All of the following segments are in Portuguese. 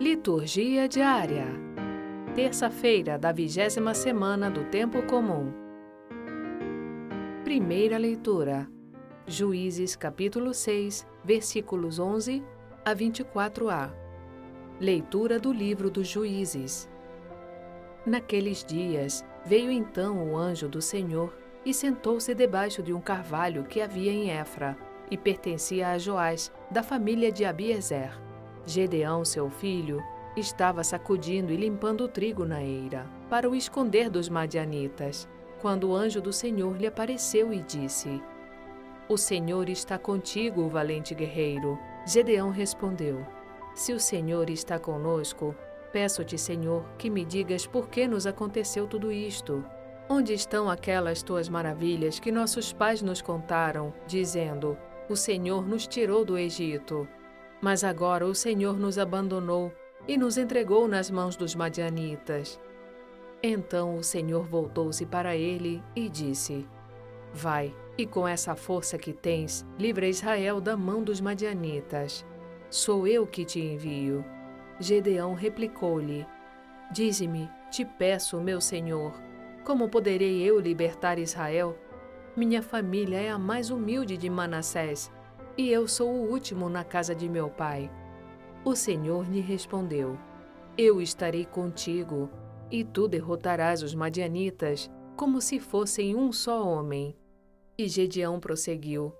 Liturgia diária. Terça-feira da vigésima semana do Tempo Comum. Primeira leitura. Juízes capítulo 6, versículos 11 a 24a. Leitura do livro dos Juízes. Naqueles dias, veio então o anjo do Senhor e sentou-se debaixo de um carvalho que havia em Efra, e pertencia a Joás, da família de Abiezer. Gedeão, seu filho, estava sacudindo e limpando o trigo na eira, para o esconder dos madianitas, quando o anjo do Senhor lhe apareceu e disse: O Senhor está contigo, valente guerreiro. Gedeão respondeu: Se o Senhor está conosco, peço-te, Senhor, que me digas por que nos aconteceu tudo isto. Onde estão aquelas tuas maravilhas que nossos pais nos contaram, dizendo: O Senhor nos tirou do Egito? Mas agora o Senhor nos abandonou e nos entregou nas mãos dos madianitas. Então o Senhor voltou-se para ele e disse: Vai, e com essa força que tens, livra Israel da mão dos madianitas. Sou eu que te envio. Gedeão replicou-lhe: Dize-me, te peço, meu Senhor, como poderei eu libertar Israel? Minha família é a mais humilde de Manassés e eu sou o último na casa de meu pai. O Senhor lhe respondeu: Eu estarei contigo, e tu derrotarás os madianitas como se fossem um só homem. E Gedeão prosseguiu: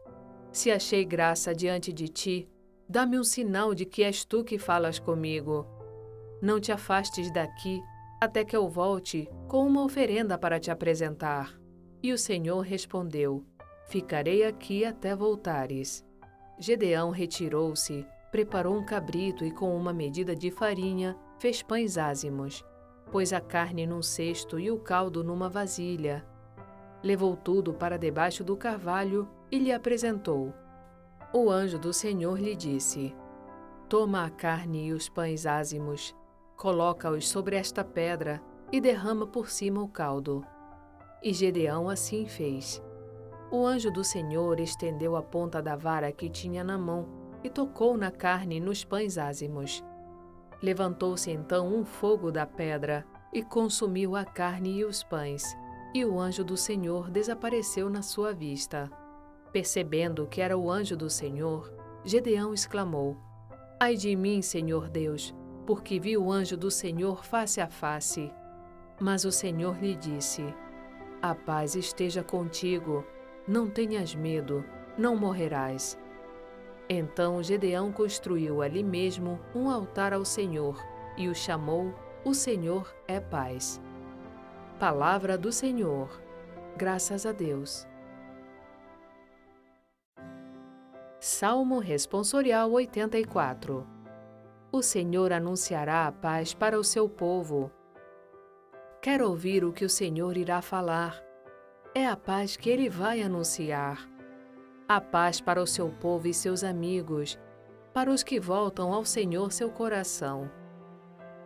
Se achei graça diante de ti, dá-me um sinal de que és tu que falas comigo. Não te afastes daqui até que eu volte com uma oferenda para te apresentar. E o Senhor respondeu: Ficarei aqui até voltares. Gedeão retirou-se, preparou um cabrito e, com uma medida de farinha, fez pães ázimos. Pôs a carne num cesto e o caldo numa vasilha. Levou tudo para debaixo do carvalho e lhe apresentou. O anjo do Senhor lhe disse: Toma a carne e os pães ázimos, coloca-os sobre esta pedra e derrama por cima o caldo. E Gedeão assim fez. O anjo do Senhor estendeu a ponta da vara que tinha na mão e tocou na carne e nos pães ázimos. Levantou-se então um fogo da pedra e consumiu a carne e os pães, e o anjo do Senhor desapareceu na sua vista. Percebendo que era o anjo do Senhor, Gedeão exclamou: Ai de mim, Senhor Deus, porque vi o anjo do Senhor face a face. Mas o Senhor lhe disse: A paz esteja contigo não tenhas medo, não morrerás. Então Gedeão construiu ali mesmo um altar ao Senhor e o chamou O Senhor é Paz. Palavra do Senhor. Graças a Deus. Salmo Responsorial 84 O Senhor anunciará a paz para o seu povo. Quero ouvir o que o Senhor irá falar é a paz que ele vai anunciar. A paz para o seu povo e seus amigos, para os que voltam ao Senhor seu coração.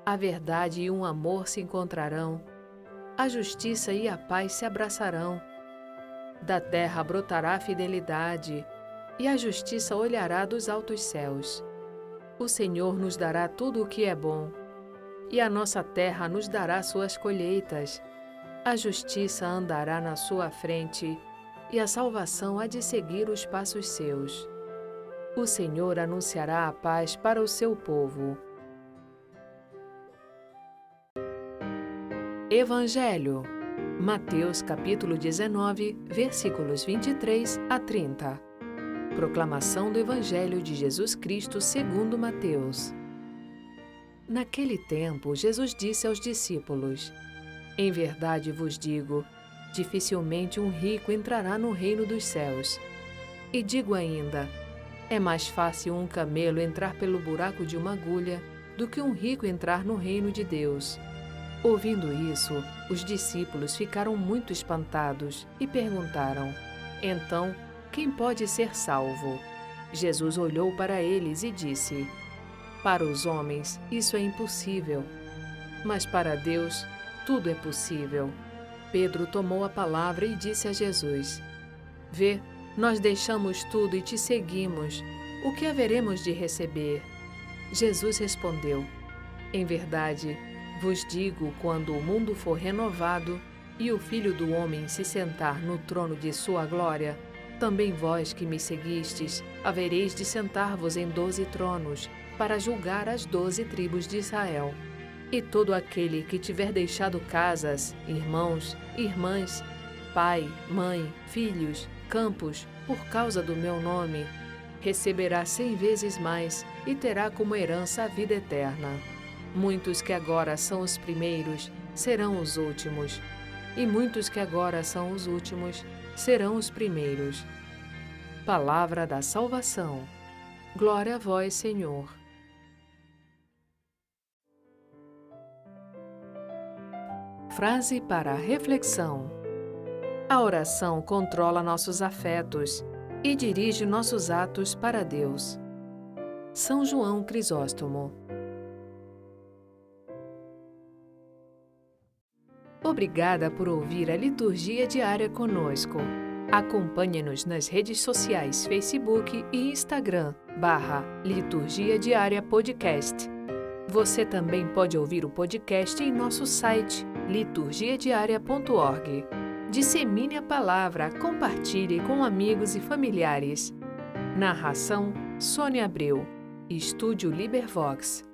A verdade e um amor se encontrarão, a justiça e a paz se abraçarão. Da terra brotará a fidelidade, e a justiça olhará dos altos céus. O Senhor nos dará tudo o que é bom, e a nossa terra nos dará suas colheitas. A justiça andará na sua frente e a salvação há de seguir os passos seus. O Senhor anunciará a paz para o seu povo. Evangelho Mateus capítulo 19, versículos 23 a 30. Proclamação do Evangelho de Jesus Cristo segundo Mateus. Naquele tempo, Jesus disse aos discípulos: em verdade vos digo: dificilmente um rico entrará no reino dos céus. E digo ainda: é mais fácil um camelo entrar pelo buraco de uma agulha do que um rico entrar no reino de Deus. Ouvindo isso, os discípulos ficaram muito espantados e perguntaram: Então, quem pode ser salvo? Jesus olhou para eles e disse: Para os homens isso é impossível, mas para Deus tudo é possível. Pedro tomou a palavra e disse a Jesus: Vê, nós deixamos tudo e te seguimos. O que haveremos de receber? Jesus respondeu: Em verdade, vos digo: quando o mundo for renovado e o Filho do Homem se sentar no trono de sua glória, também vós que me seguistes, havereis de sentar-vos em doze tronos, para julgar as doze tribos de Israel. E todo aquele que tiver deixado casas, irmãos, irmãs, pai, mãe, filhos, campos, por causa do meu nome, receberá cem vezes mais e terá como herança a vida eterna. Muitos que agora são os primeiros serão os últimos, e muitos que agora são os últimos serão os primeiros. Palavra da salvação. Glória a vós, Senhor. Frase para reflexão: A oração controla nossos afetos e dirige nossos atos para Deus. São João Crisóstomo. Obrigada por ouvir a liturgia diária conosco. Acompanhe-nos nas redes sociais Facebook e Instagram, barra Liturgia Diária Podcast. Você também pode ouvir o podcast em nosso site liturgiadiaria.org. Dissemine a palavra, compartilhe com amigos e familiares. Narração: Sônia Abreu. Estúdio Libervox.